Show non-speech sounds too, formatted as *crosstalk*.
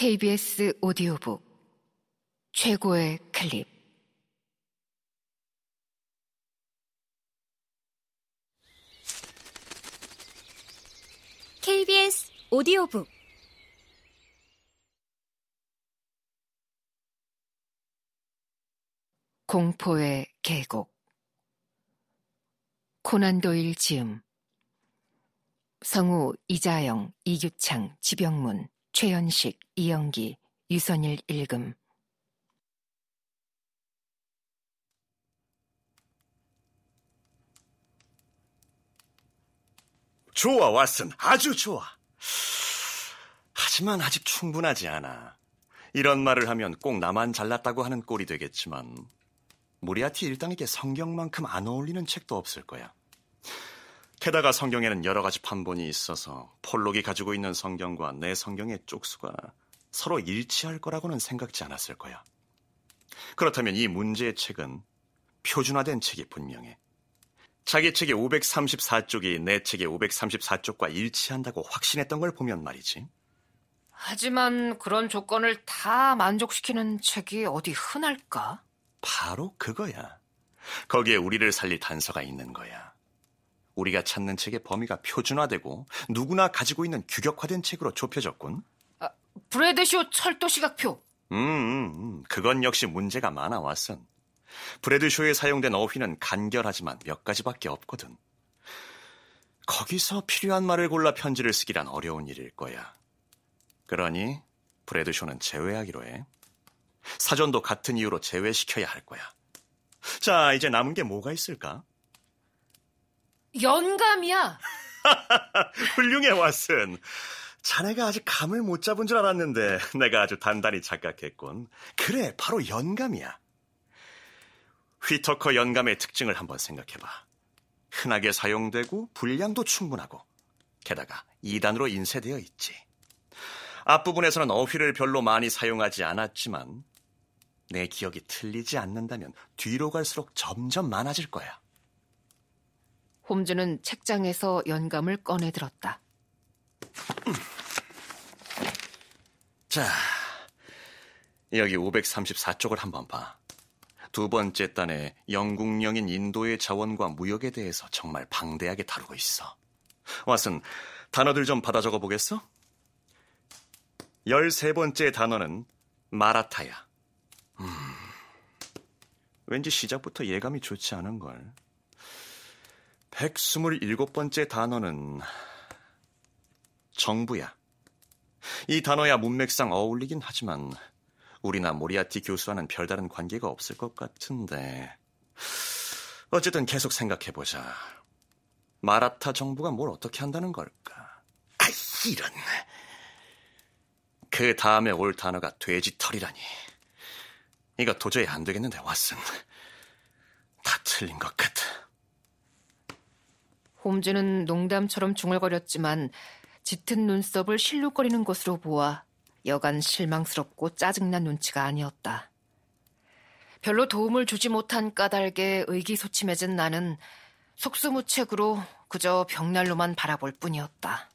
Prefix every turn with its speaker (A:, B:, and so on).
A: KBS 오디오북 최고의 클립.
B: KBS 오디오북.
A: 공포의 계곡. 코난 도일 지음. 성우 이자영, 이규창, 지병문, 최현식, 이영기, 유선일 일금
C: 좋아, 왓슨. 아주 좋아. 하지만 아직 충분하지 않아. 이런 말을 하면 꼭 나만 잘났다고 하는 꼴이 되겠지만, 모리아티 일당에게 성경만큼 안 어울리는 책도 없을 거야. 게다가 성경에는 여러 가지 판본이 있어서 폴록이 가지고 있는 성경과 내 성경의 쪽수가 서로 일치할 거라고는 생각지 않았을 거야. 그렇다면 이 문제의 책은 표준화된 책이 분명해. 자기 책의 534쪽이 내 책의 534쪽과 일치한다고 확신했던 걸 보면 말이지.
A: 하지만 그런 조건을 다 만족시키는 책이 어디 흔할까?
C: 바로 그거야. 거기에 우리를 살릴 단서가 있는 거야. 우리가 찾는 책의 범위가 표준화되고 누구나 가지고 있는 규격화된 책으로 좁혀졌군.
A: 아, 브래드쇼 철도 시각표.
C: 음, 음, 음, 그건 역시 문제가 많아 왔선. 브래드쇼에 사용된 어휘는 간결하지만 몇 가지밖에 없거든. 거기서 필요한 말을 골라 편지를 쓰기란 어려운 일일 거야. 그러니 브래드쇼는 제외하기로 해. 사전도 같은 이유로 제외시켜야 할 거야. 자, 이제 남은 게 뭐가 있을까?
A: 연감이야. *laughs*
C: 훌륭해, 왓슨. 자네가 아직 감을 못 잡은 줄 알았는데 *laughs* 내가 아주 단단히 착각했군. 그래, 바로 연감이야. 휘터커 연감의 특징을 한번 생각해봐. 흔하게 사용되고 분량도 충분하고 게다가 2단으로 인쇄되어 있지. 앞부분에서는 어휘를 별로 많이 사용하지 않았지만 내 기억이 틀리지 않는다면 뒤로 갈수록 점점 많아질 거야.
A: 홈즈는 책장에서 연감을 꺼내 들었다.
C: 자, 여기 534쪽을 한번 봐. 두 번째 단에 영국령인 인도의 자원과 무역에 대해서 정말 방대하게 다루고 있어. 왓슨, 단어들 좀 받아 적어 보겠어? 열세 번째 단어는 마라타야. 음, 왠지 시작부터 예감이 좋지 않은걸. 127번째 단어는 정부야. 이 단어야 문맥상 어울리긴 하지만 우리나 모리아티 교수와는 별다른 관계가 없을 것 같은데. 어쨌든 계속 생각해보자. 마라타 정부가 뭘 어떻게 한다는 걸까? 아, 이런. 그 다음에 올 단어가 돼지털이라니. 이거 도저히 안 되겠는데, 왓슨. 다 틀린 것 같아.
A: 홈즈는 농담처럼 중얼거렸지만 짙은 눈썹을 실룩거리는 것으로 보아 여간 실망스럽고 짜증난 눈치가 아니었다. 별로 도움을 주지 못한 까닭에 의기소침해진 나는 속수무책으로 그저 벽난로만 바라볼 뿐이었다.